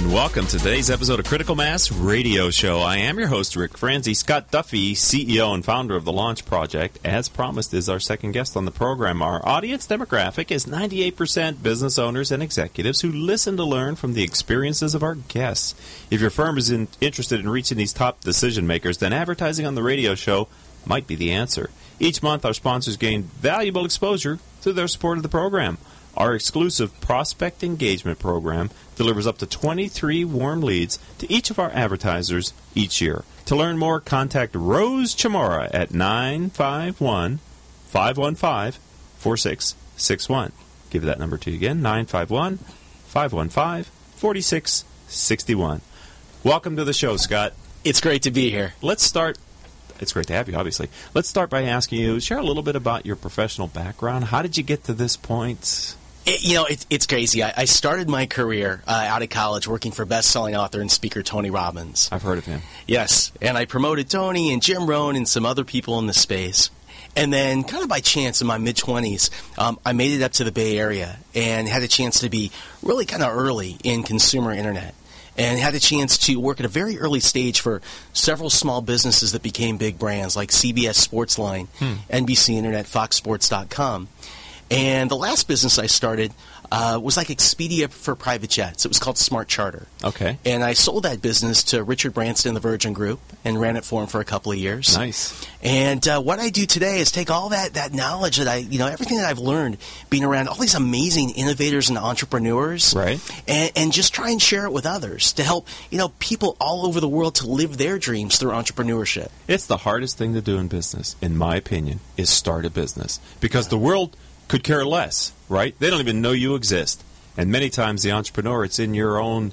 And welcome to today's episode of Critical Mass Radio Show. I am your host, Rick Franzi. Scott Duffy, CEO and founder of the Launch Project, as promised, is our second guest on the program. Our audience demographic is 98% business owners and executives who listen to learn from the experiences of our guests. If your firm is in, interested in reaching these top decision makers, then advertising on the radio show might be the answer. Each month, our sponsors gain valuable exposure through their support of the program. Our exclusive prospect engagement program delivers up to 23 warm leads to each of our advertisers each year. To learn more, contact Rose Chamora at 951 515 4661. Give that number to you again 951 515 4661. Welcome to the show, Scott. It's great to be here. Let's start it's great to have you, obviously. Let's start by asking you, share a little bit about your professional background. How did you get to this point? It, you know, it, it's crazy. I, I, started my career uh, out of college working for best-selling author and speaker Tony Robbins. I've heard of him. Yes, and I promoted Tony and Jim Rohn and some other people in the space. And then, kind of by chance, in my mid 20s, um, I made it up to the Bay Area and had a chance to be really kind of early in consumer internet and had a chance to work at a very early stage for several small businesses that became big brands like CBS Sportsline, hmm. NBC Internet, FoxSports.com. And the last business I started uh, was like Expedia for private jets. It was called Smart Charter. Okay. And I sold that business to Richard Branson, the Virgin Group, and ran it for him for a couple of years. Nice. And uh, what I do today is take all that, that knowledge that I, you know, everything that I've learned being around all these amazing innovators and entrepreneurs, right? And, and just try and share it with others to help, you know, people all over the world to live their dreams through entrepreneurship. It's the hardest thing to do in business, in my opinion, is start a business because the world – could care less, right? They don't even know you exist. And many times, the entrepreneur, it's in your own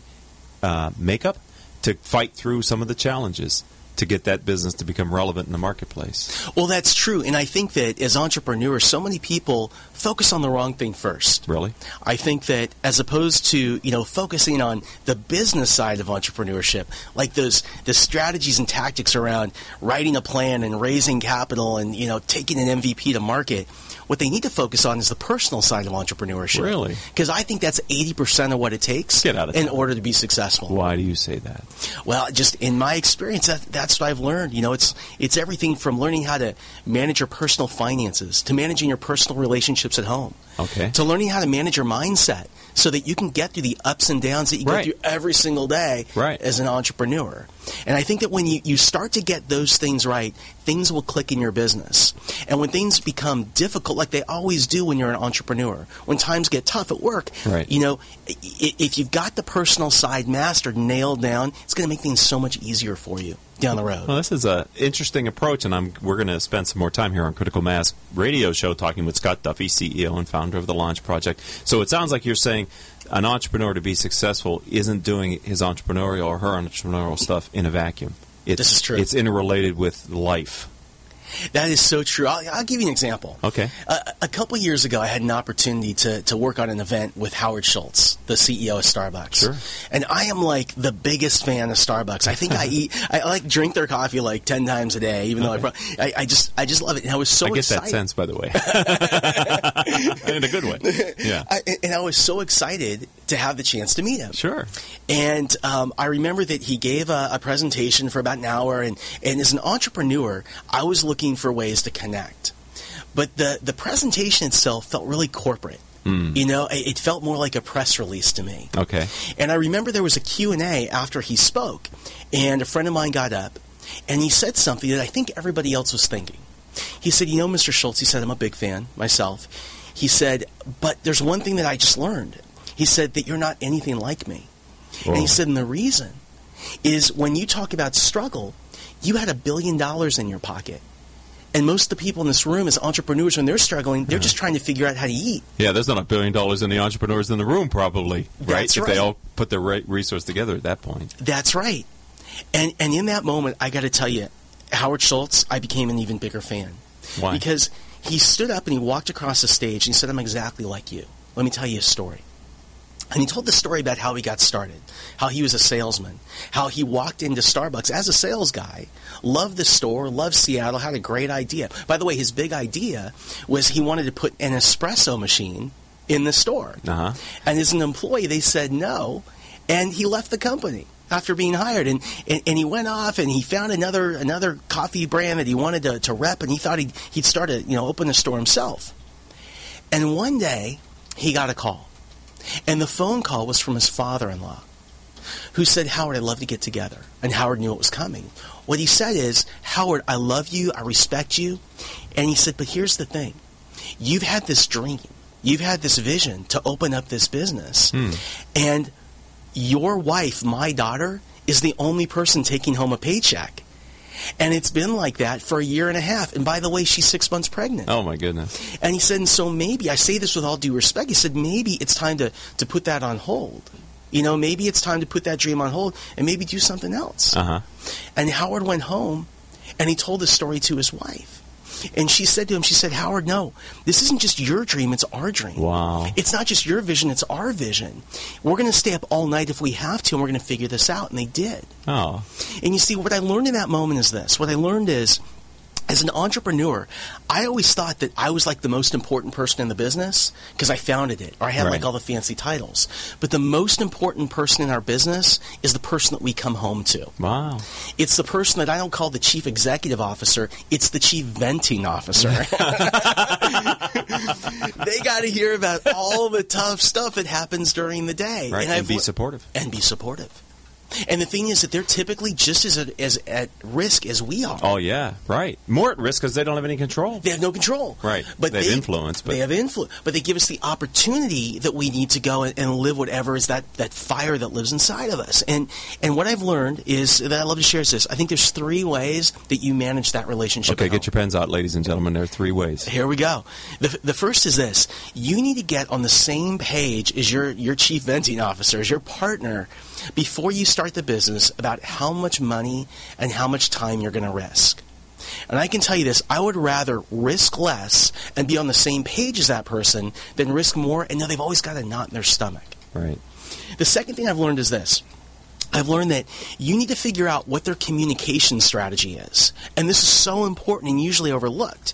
uh, makeup to fight through some of the challenges to get that business to become relevant in the marketplace. Well, that's true. And I think that as entrepreneurs, so many people focus on the wrong thing first. Really? I think that as opposed to, you know, focusing on the business side of entrepreneurship, like those the strategies and tactics around writing a plan and raising capital and, you know, taking an MVP to market, what they need to focus on is the personal side of entrepreneurship. Really? Because I think that's 80% of what it takes Get out of in order to be successful. Why do you say that? Well, just in my experience, that, that's what I've learned. You know, it's, it's everything from learning how to manage your personal finances to managing your personal relationships at home. Okay. To learning how to manage your mindset so that you can get through the ups and downs that you right. go through every single day right. as an entrepreneur. And I think that when you, you start to get those things right, things will click in your business. And when things become difficult, like they always do when you're an entrepreneur, when times get tough at work, right. you know, if you've got the personal side mastered, nailed down, it's going to make things so much easier for you down the road. Well, this is an interesting approach, and I'm, we're going to spend some more time here on Critical Mass Radio Show talking with Scott Duffy, CEO and founder of the Launch Project. So it sounds like you're saying an entrepreneur to be successful isn't doing his entrepreneurial or her entrepreneurial stuff in a vacuum. It's, this is true. It's interrelated with life. That is so true. I'll, I'll give you an example. Okay. Uh, a couple years ago, I had an opportunity to, to work on an event with Howard Schultz, the CEO of Starbucks. Sure. And I am like the biggest fan of Starbucks. I think I eat, I like drink their coffee like ten times a day, even okay. though I, I, I, just, I just love it. And I was so I get excited. that sense, by the way, in a good way. Yeah. I, and I was so excited to have the chance to meet him. Sure. And um, I remember that he gave a, a presentation for about an hour, and, and as an entrepreneur, I was looking for ways to connect. But the, the presentation itself felt really corporate. Mm. You know, it, it felt more like a press release to me. Okay. And I remember there was a Q&A after he spoke, and a friend of mine got up, and he said something that I think everybody else was thinking. He said, you know, Mr. Schultz, he said, I'm a big fan myself. He said, but there's one thing that I just learned. He said that you're not anything like me. Whoa. And he said, and the reason is when you talk about struggle, you had a billion dollars in your pocket. And most of the people in this room, as entrepreneurs, when they're struggling, they're yeah. just trying to figure out how to eat. Yeah, there's not a billion dollars in the entrepreneurs in the room, probably, right? That's if right. they all put their right resource together at that point. That's right. And and in that moment, I got to tell you, Howard Schultz, I became an even bigger fan. Why? Because he stood up and he walked across the stage and he said, "I'm exactly like you. Let me tell you a story." And he told the story about how he got started, how he was a salesman, how he walked into Starbucks as a sales guy, loved the store, loved Seattle, had a great idea. By the way, his big idea was he wanted to put an espresso machine in the store. Uh-huh. And as an employee, they said no, and he left the company after being hired and, and, and, he went off and he found another another coffee brand that he wanted to, to rep and he thought he'd, he'd start a you know open a store himself and one day he got a call and the phone call was from his father-in-law who said howard i'd love to get together. And howard knew it was coming. What he said is howard i love you i respect you. And he said but here's the thing. You've had this dream. You've had this vision to open up this business. Hmm. and your wife, my daughter, is the only person taking home a paycheck. And it's been like that for a year and a half. And by the way, she's six months pregnant. Oh my goodness. And he said, and so maybe, I say this with all due respect, he said, maybe it's time to, to put that on hold. You know, maybe it's time to put that dream on hold and maybe do something else. Uh huh. And Howard went home and he told the story to his wife. And she said to him, she said, Howard, no, this isn't just your dream, it's our dream. Wow. It's not just your vision, it's our vision. We're going to stay up all night if we have to, and we're going to figure this out. And they did. Oh. And you see, what I learned in that moment is this. What I learned is, as an entrepreneur, I always thought that I was like the most important person in the business because I founded it, or I had Right. like all the fancy titles. But the most important person in our business is the person that we come home to. Wow. It's the person that I don't call the chief executive officer. It's the chief venting officer. they got to hear about all the tough stuff that happens during the day, Right. And, I've be supportive. and be supportive. And the thing is that they're typically just as as at risk as we are. Oh yeah. Right. More at risk because they don't have any control. They have no control. Right. But They have influence, but- they have influence. But they give us the opportunity that we need to go and, and live whatever is that, that fire that lives inside of us. And and what I've learned is that I love to share is this. I think there's three ways that you manage that relationship. Okay, get your pens out, ladies and gentlemen. There are three ways. Here we go. The, the first is this. You need to get on the same page as your, your chief venting officer, as your partner, before you start the business about how much money and how much time you're going to risk. And I can tell you this, I would rather risk less and be on the same page as that person than risk more and know they've always got a knot in their stomach. Right. The second thing I've learned is this. I've learned that you need to figure out what their communication strategy is. And this is so important and usually overlooked.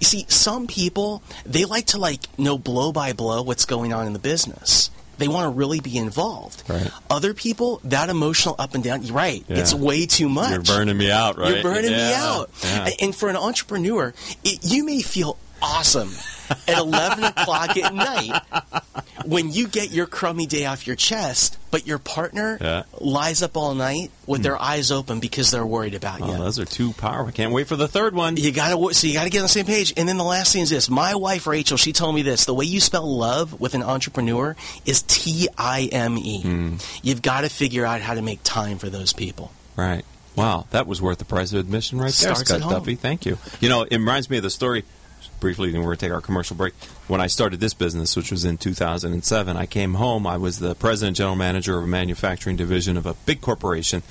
You see, some people, they like to like know blow by blow what's going on in the business. They want to really be involved. Right. Other people, that emotional up and down, you're right, Yeah. it's way too much. You're burning me out, right? You're burning me out. yeah. And- And for an entrepreneur, it, you may feel awesome at 11 o'clock at night when you get your crummy day off your chest, but your partner Yeah. lies up all night with their eyes open because they're worried about Oh, you. those are two powerful. Can't wait for the third one. You gotta so you gotta get on the same page. And then the last thing is this: my wife Rachel, she told me this: the way you spell love with an entrepreneur is T I M E. Hmm. You've got to figure out how to make time for those people. Right. Wow, that was worth the price of admission right there, Starts Scott. Duffy. Thank you. You know, it reminds me of the story. Briefly, then we're going to take our commercial break. When I started this business, which was in 2007, I came home. I was the president, general manager of a manufacturing division of a big corporation.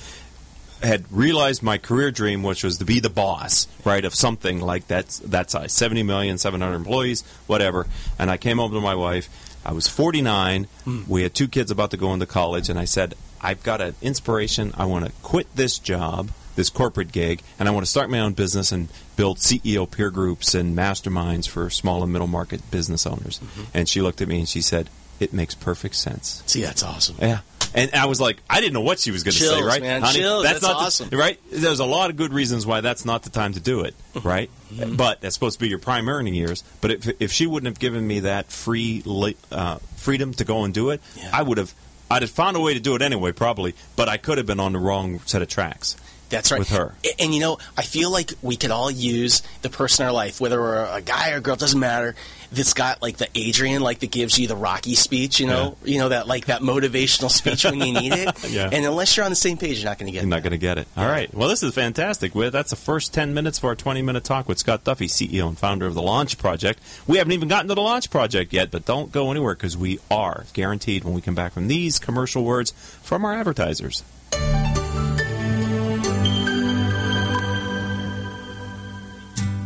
Had realized my career dream, which was to be the boss, right, of something like that that size, 70 million, 700 employees, whatever. And I came home to my wife. I was 49. Hmm. We had two kids about to go into college, and I said, I've got an inspiration. I want to quit this job, this corporate gig, and I want to start my own business and build CEO peer groups and masterminds for small and middle market business owners. Mm-hmm. And she looked at me and she said, It makes perfect sense. See, that's awesome. Yeah. And I was like, I didn't know what she was going to say, right? man. Honey, Chills. That's not the- awesome. right? There's a lot of good reasons why that's not the time to do it, mm-hmm. right? Mm-hmm. But that's supposed to be your prime earning years. But if, if she wouldn't have given me that free uh, freedom to go and do it, Yeah. I would have. I'd have found a way to do it anyway, probably. But I could have been on the wrong set of tracks. That's right. With her. And, you know, I feel like we could all use the person in our life, whether we're a guy or a girl, doesn't matter. That's got like the Adrian, like that gives you the Rocky speech, you know, you know that like that motivational speech when you need it. Yeah. And unless you're on the same page, you're not going to get. It. You're not going to get it. All right. Well, this is fantastic. That's the first 10 minutes for our 20 minute talk with Scott Duffy, CEO and founder of the Launch Project. We haven't even gotten to the Launch Project yet, but don't go anywhere because we are guaranteed when we come back from these commercial words from our advertisers.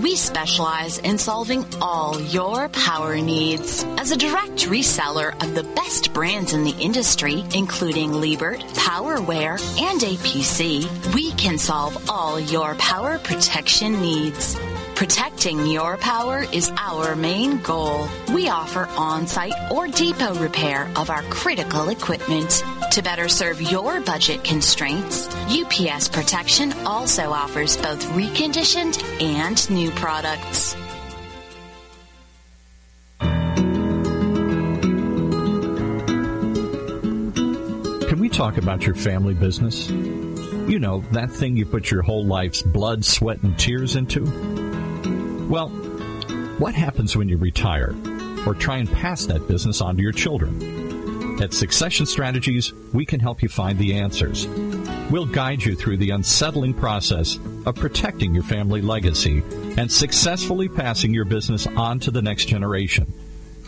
We specialize in solving all your power needs. As a direct reseller of the best brands in the industry, including Liebert, PowerWare, and APC, we can solve all your power protection needs. Protecting your power is our main goal. We offer on-site or depot repair of our critical equipment. To better serve your budget constraints, UPS Protection also offers both reconditioned and new products. Can we talk about your family business? You know, that thing you put your whole life's blood, sweat, and tears into? Well, what happens when you retire or try and pass that business on to your children? At Succession Strategies, we can help you find the answers. We'll guide you through the unsettling process of protecting your family legacy and successfully passing your business on to the next generation,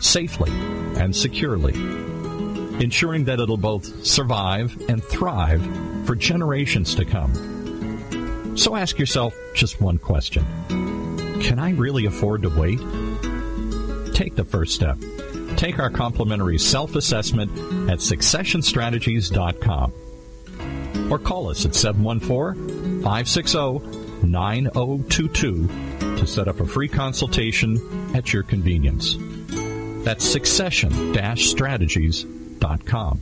safely and securely, ensuring that it'll both survive and thrive for generations to come. So ask yourself just one question. Can I really afford to wait? Take the first step. Take our complimentary self assessment at successionstrategies.com or call us at 714 560 9022 to set up a free consultation at your convenience. That's succession strategies.com.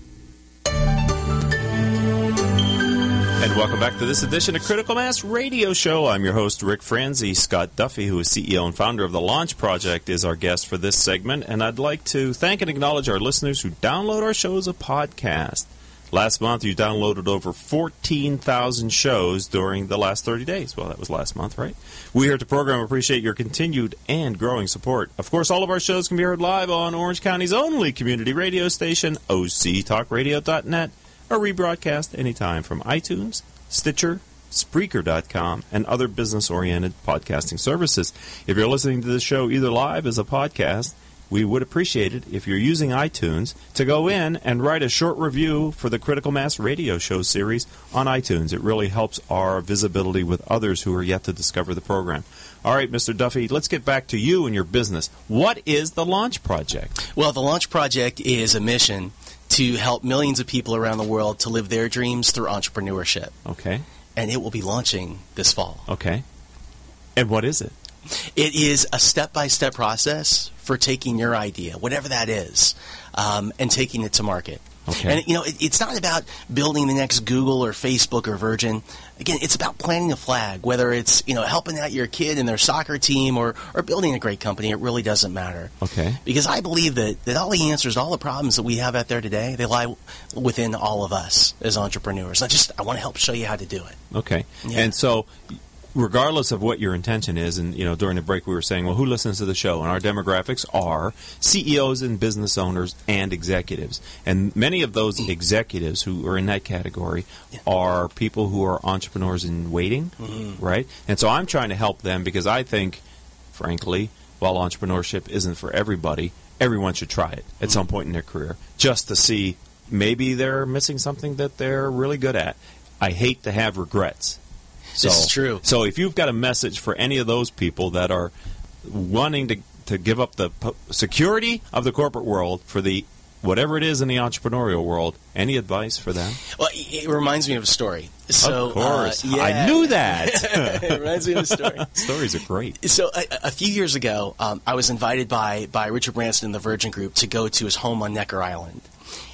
And welcome back to this edition of Critical Mass Radio Show. I'm your host, Rick Franzi. Scott Duffy, who is CEO and founder of the Launch Project, is our guest for this segment. And I'd like to thank and acknowledge our listeners who download our show as a podcast. Last month, you downloaded over 14,000 shows during the last 30 days. Well, that was last month, right? We here at the program appreciate your continued and growing support. Of course, all of our shows can be heard live on Orange County's only community radio station, octalkradio.net or rebroadcast anytime from iTunes, Stitcher, Spreaker.com, and other business oriented podcasting services. If you're listening to this show either live as a podcast, we would appreciate it if you're using iTunes to go in and write a short review for the Critical Mass Radio Show series on iTunes. It really helps our visibility with others who are yet to discover the program. All right, Mr. Duffy, let's get back to you and your business. What is the Launch Project? Well, the Launch Project is a mission to help millions of people around the world to live their dreams through entrepreneurship. Okay. And it will be launching this fall. Okay. And what is it? It is a step by step process for taking your idea, whatever that is, um, and taking it to market. Okay. And you know, it, it's not about building the next Google or Facebook or Virgin. Again, it's about planting a flag. Whether it's you know helping out your kid in their soccer team or or building a great company, it really doesn't matter. Okay. Because I believe that that all the answers, all the problems that we have out there today, they lie within all of us as entrepreneurs. I just I want to help show you how to do it. Okay. Yeah. And so regardless of what your intention is and you know during the break we were saying well who listens to the show? And our demographics are CEOs and business owners and executives. And many of those executives who are in that category are people who are entrepreneurs in waiting mm-hmm. right? And so I'm trying to help them because I think frankly while entrepreneurship isn't for everybody everyone should try it at some point in their career just to see maybe they're missing something that they're really good at. I hate to have regrets so, This is true. So if you've got a message for any of those people that are wanting to to give up the security of the corporate world for the whatever it is in the entrepreneurial world. Any advice for them? Well, it reminds me of a story. So, of course, uh, yeah. I knew that. it reminds me of a story. Stories are great. So a, a few years ago, um, I was invited by by Richard Branson and the Virgin Group to go to his home on Necker Island,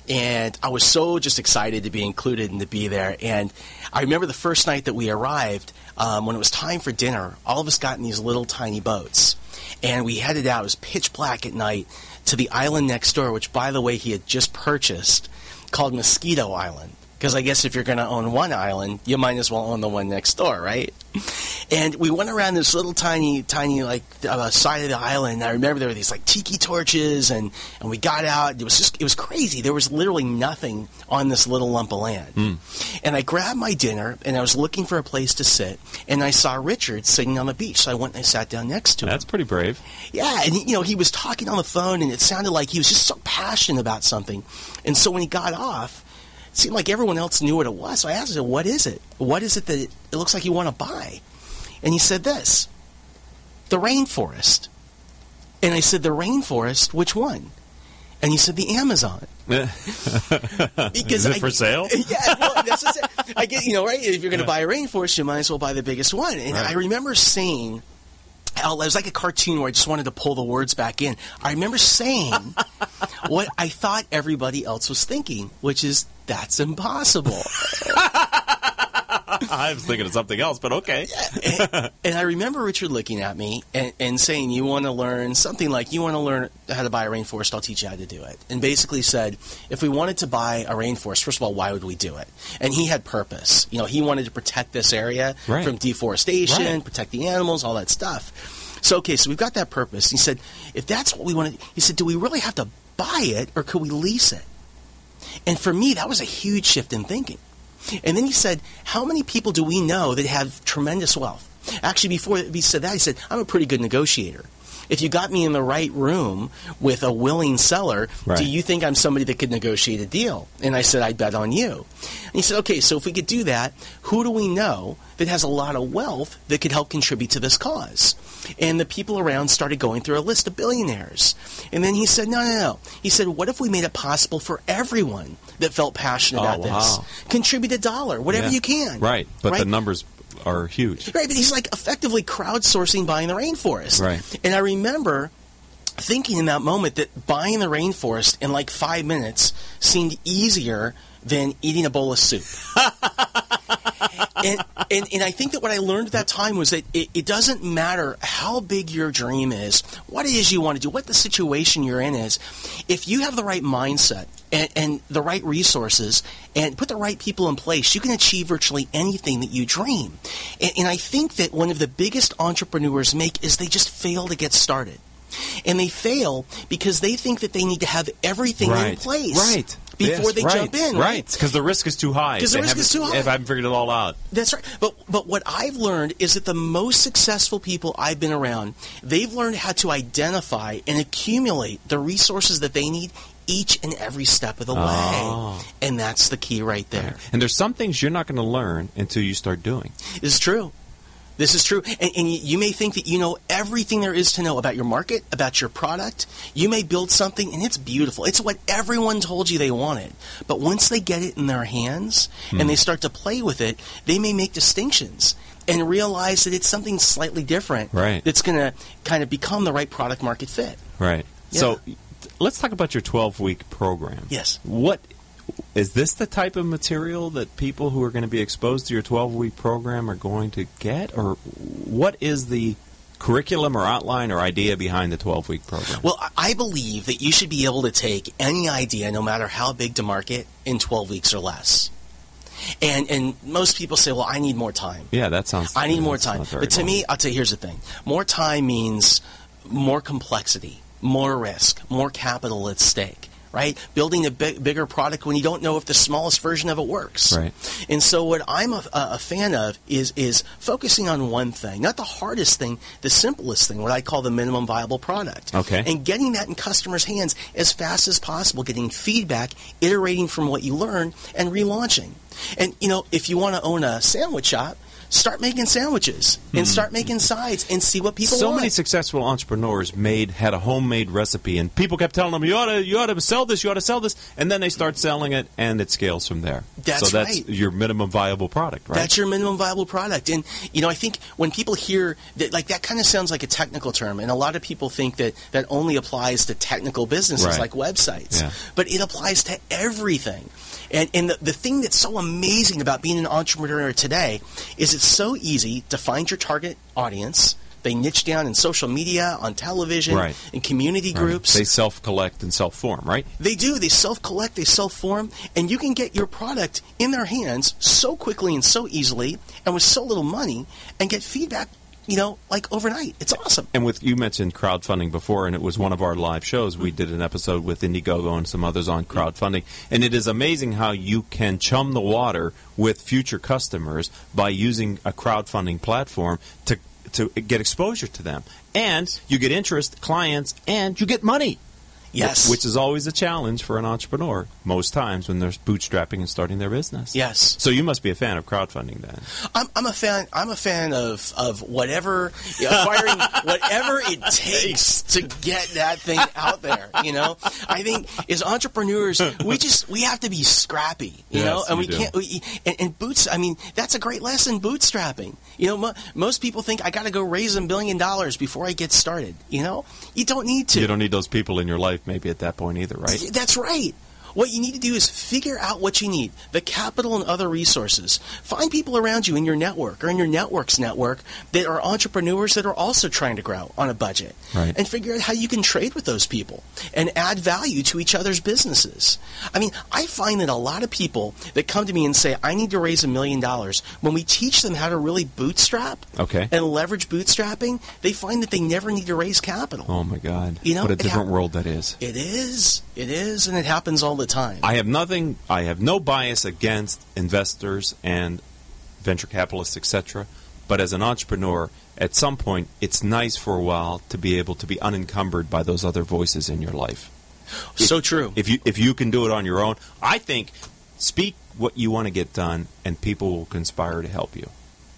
and I was so just excited to be included and to be there. And I remember the first night that we arrived, um, when it was time for dinner, all of us got in these little tiny boats, and we headed out. It was pitch black at night to the island next door, which, by the way, he had just purchased, called Mosquito Island. Because I guess if you're going to own one island, you might as well own the one next door, right? And we went around this little tiny, tiny like uh, side of the island. And I remember there were these like tiki torches, and and we got out. It was just it was crazy. There was literally nothing on this little lump of land. And I grabbed my dinner, and I was looking for a place to sit, and I saw Richard sitting on the beach. So I went and I sat down next to him. That's pretty brave. Yeah, and you know he was talking on the phone, and it sounded like he was just so passionate about something. And so when he got off, it seemed like everyone else knew what it was. So I asked him, "What is it? What is it that it, looks like you want to buy?" And he said this: the rainforest. And I said, "The rainforest? Which one?" And he said, "The Amazon." Because Is it I- for sale? Yeah, well, that's it. I get you know right. If you're going to buy a rainforest, you might as well buy the biggest one. And Right. I remember saying, out it was like a cartoon where I just wanted to pull the words back in. I remember saying what I thought everybody else was thinking, which is that's impossible. I was thinking of something else, but okay. and, and I remember Richard looking at me and, and saying, "You want to learn something like you want to learn how to buy a rainforest? I'll teach you how to do it." And basically said, if we wanted to buy a rainforest, first of all, why would we do it? And he had purpose. You know, he wanted to protect this area Right. from deforestation, Right. protect the animals, all that stuff. So okay, so we've got that purpose. He said, if that's what we want to, he said, do we really have to buy it or could we lease it? And for me, that was a huge shift in thinking. And then he said, How many people do we know that have tremendous wealth? Actually, before he said that, he said, I'm a pretty good negotiator. If you got me in the right room with a willing seller, Right. do you think I'm somebody that could negotiate a deal? And I said, I bet on you. And he said, Okay, so if we could do that, who do we know that has a lot of wealth that could help contribute to this cause? And the people around started going through a list of billionaires. And then he said, No, no, no. He said, What if we made it possible for everyone that felt passionate Oh, about this? Contribute a dollar, whatever Yeah. you can. Right, but the numbers are huge. Right, but he's like effectively crowdsourcing buying the rainforest. Right. And I remember thinking in that moment that buying the rainforest in like five minutes seemed easier than eating a bowl of soup. and, and, and I think that what I learned at that time was that it, it doesn't matter how big your dream is, what it is you want to do, what the situation you're in is. If you have the right mindset and, and the right resources and put the right people in place, you can achieve virtually anything that you dream. And, and I think that one of the biggest entrepreneurs make is they just fail to get started. And they fail because they think that they need to have everything in place Right. Before Yes, they right. jump in. Right. Because the risk is too high. Because the risk is too high. If I haven't figured it all out. That's right. But but what I've learned is that the most successful people I've been around, they've learned how to identify and accumulate the resources that they need each and every step of the Oh. way. And that's the key right there. And there's some things you're not going to learn until you start doing. Is true. This is true. And, and you, may think that you know everything there is to know about your market, about your product. You may build something and it's beautiful. It's what everyone told you they wanted. But once they get it in their hands and hmm. they start to play with it, they may make distinctions and realize that it's something slightly different Right. that's going to kind of become the right product market fit. Right. So let's talk about your 12 week program. Yes. What is this the type of material that people who are going to be exposed to your 12 week program are going to get or what is the curriculum or outline or idea behind the 12 week program? Well, I- believe that you should be able to take any idea, no matter how big to market, in 12 weeks or less. And and most people say, well, I need more time. yeah, that sounds I need more time. But to long. me, I'll tell you, here's the thing: more time means more complexity, more risk, more capital at stake. Right, building a big, bigger product when you don't know if the smallest version of it works. Right. And so, what I'm a, a fan of is is focusing on one thing, not the hardest thing, the simplest thing, what I call the minimum viable product. Okay. And getting that in customers' hands as fast as possible, getting feedback, iterating from what you learn, and relaunching. And you know, if you want to own a sandwich shop, start making sandwiches and start making sides and see what people Hmm. so want. many successful entrepreneurs made had a homemade recipe, and people kept telling them, "You ought to, you ought to sell this, you ought to sell this," and then they start selling it, and it scales from there. That's so that's right. your minimum viable product, right? That's your minimum viable product. And, you know, I think when people hear that, like, that kind of sounds like a technical term. And a lot of people think that that only applies to technical businesses Right. like websites. Yeah. But it applies to everything. And, and the, the thing that's so amazing about being an entrepreneur today is it's so easy to find your target audience. They niche down in social media, on television, Right. in community Right. groups. They self collect and self form, right? They do. They self collect, they self form, and you can get your product in their hands so quickly and so easily and with so little money and get feedback, you know, like overnight. It's awesome. And with you mentioned crowdfunding before, and it was one of our live shows. We did an episode with Indiegogo and some others on crowdfunding, and it is amazing how you can chum the water with future customers by using a crowdfunding platform to to get exposure to them, and you get interest, clients, and you get money. Yes. which is always a challenge for an entrepreneur most times when they're bootstrapping and starting their business. Yes. So you must be a fan of crowdfunding then. I'm, I'm a fan. I'm a fan of of whatever acquiring whatever it takes to get that thing out there. You know, I think as entrepreneurs, we just we have to be scrappy. You Yes, know, and we do. can't. We, and, and boots. I mean, that's a great lesson. Bootstrapping. You know, mo- most people think I got to go raise a million dollars before I get started. You know, you don't need to. You don't need those people in your life maybe at that point either, right? That's right. What you need to do is figure out what you need the capital and other resources. Find people around you in your network or in your network's network that are entrepreneurs that are also trying to grow on a budget. Right. And figure out how you can trade with those people and add value to each other's businesses. I mean, I find that a lot of people that come to me and say, I need to raise a million dollars, when we teach them how to really bootstrap Okay. and leverage bootstrapping, they find that they never need to raise capital. Oh my God! You know, what a different hap- world that is. It is. It is, and it happens all the time. I have nothing. I have no bias against investors and venture capitalists, etc. But as an entrepreneur, at some point, it's nice for a while to be able to be unencumbered by those other voices in your life. so true. If you if you can do it on your own, I think speak what you want to get done, and people will conspire to help you.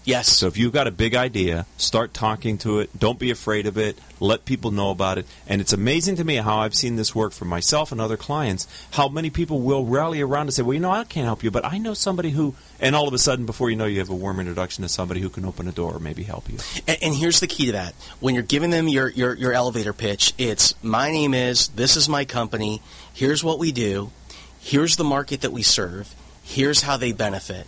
Yes. So if you've got a big idea, start talking to it. Don't be afraid of it. Let people know about it. And it's amazing to me how I've seen this work for myself and other clients. How many people will rally around and say, "Well, you know, I can't help you, but I know somebody who." And all of a sudden, before you know, you have a warm introduction to somebody who can open a door or maybe help you. And, and here's the key to that: when you're giving them your, your your elevator pitch, it's my name is this is my company. Here's what we do. Here's the market that we serve. Here's how they benefit.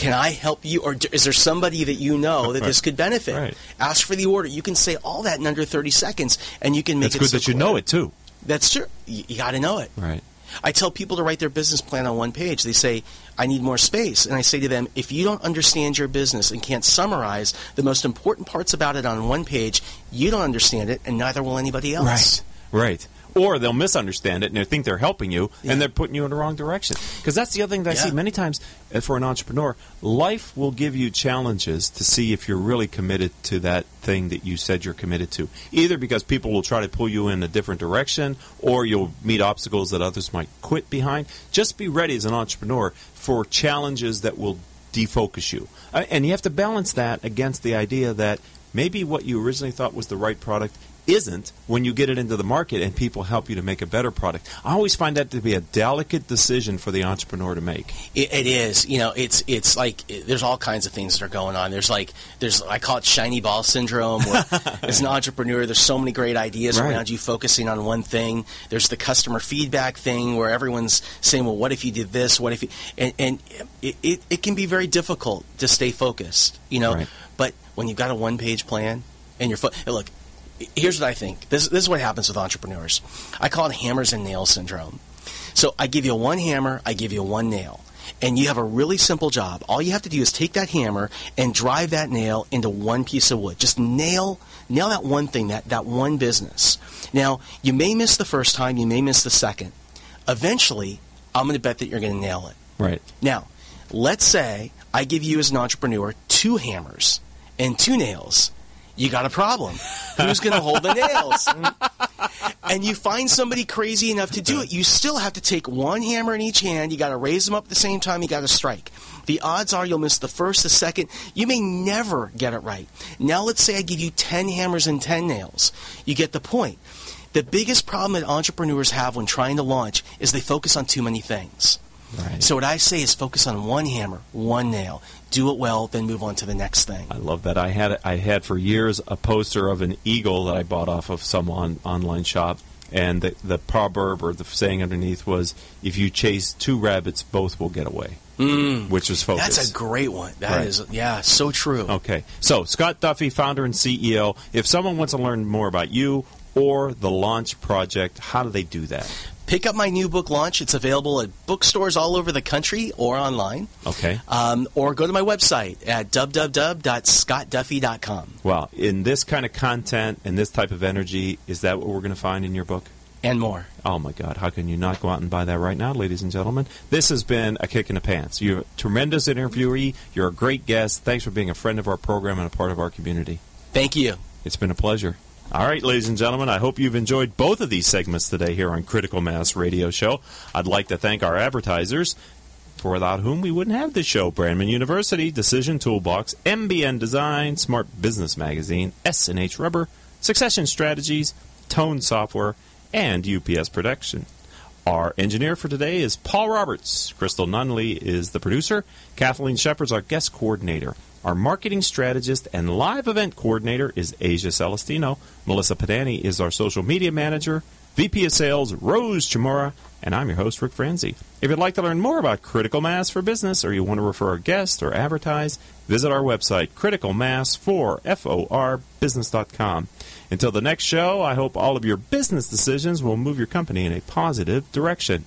Can I help you, or is there somebody that you know that this could benefit? Right. Ask for the order. You can say all that in under 30 seconds, and you can make It's it. good so that you clear. know it too. That's true. You, you got to know it. Right. I tell people to write their business plan on one page. They say, I need more space. And I say to them, if you don't understand your business and can't summarize the most important parts about it on one page, you don't understand it, and neither will anybody else. Right. Right. Or they'll misunderstand it and they think they're helping you Yeah. and they're putting you in the wrong direction. Because that's the other thing that I see many times uh, for an entrepreneur. Life will give you challenges to see if you're really committed to that thing that you said you're committed to. Either because people will try to pull you in a different direction or you'll meet obstacles that others might quit behind. Just be ready as an entrepreneur for challenges that will defocus you. Uh, And you have to balance that against the idea that maybe what you originally thought was the right product isn't when you get it into the market and people help you to make a better product. I always find that to be a delicate decision for the entrepreneur to make. It, it is. You know, it's it's like it, there's all kinds of things that are going on. There's like there's I call it shiny ball syndrome. Where as an entrepreneur, there's so many great ideas Right. around you focusing on one thing. There's the customer feedback thing where everyone's saying, "Well, what if you did this? What if you?" And, and it, it it can be very difficult to stay focused. You know, Right. but when you've got a one page plan and you're fo- look. Here's what I think. This, this is what happens with entrepreneurs. I call it hammers and nails syndrome. So I give you one hammer, I give you one nail. And you have a really simple job. All you have to do is take that hammer and drive that nail into one piece of wood. Just nail nail that one thing, that, that one business. Now, you may miss the first time, you may miss the second. Eventually, I'm going to bet that you're going to nail it. Right. Now, let's say I give you as an entrepreneur two hammers and two nails. You got a problem. Who's going to hold the nails? and you find somebody crazy enough to do it, you still have to take one hammer in each hand. You got to raise them up at the same time. You got to strike. the odds are you'll miss the first, the second. You may never get it right. Now, let's say I give you 10 hammers and 10 nails. You get the point. The biggest problem that entrepreneurs have when trying to launch is they focus on too many things. Right. So what I say is focus on one hammer, one nail. Do it well, then move on to the next thing. I love that. I had I had for years a poster of an eagle that I bought off of some on, online shop, and the, the proverb or the saying underneath was, "If you chase two rabbits, both will get away." Mm. Which was focus. That's a great one. That Right. is, yeah, so true. Okay. So, Scott Duffy, founder and CEO. If someone wants to learn more about you or the launch project, how do they do that? Pick up my new book launch. It's available at bookstores all over the country or online. Okay. Um, or go to my website at www.scottduffy.com. Well, in this kind of content and this type of energy, is that what we're going to find in your book? And more. Oh my God! How can you not go out and buy that right now, ladies and gentlemen? This has been a kick in the pants. You're a tremendous interviewee. You're a great guest. Thanks for being a friend of our program and a part of our community. Thank you. It's been a pleasure. All right, ladies and gentlemen, I hope you've enjoyed both of these segments today here on Critical Mass Radio Show. I'd like to thank our advertisers, for without whom we wouldn't have this show. Brandman University, Decision Toolbox, MBN Design, Smart Business Magazine, S&H Rubber, Succession Strategies, Tone Software, and UPS Protection. Our engineer for today is Paul Roberts. Crystal Nunley is the producer. Kathleen Shepard's our guest coordinator. Our marketing strategist and live event coordinator is Asia Celestino. Melissa Padani is our social media manager. VP of Sales, Rose Chamora. And I'm your host, Rick Franzi. If you'd like to learn more about Critical Mass for Business or you want to refer a guest or advertise, visit our website, criticalmass4, business.com. Until the next show, I hope all of your business decisions will move your company in a positive direction.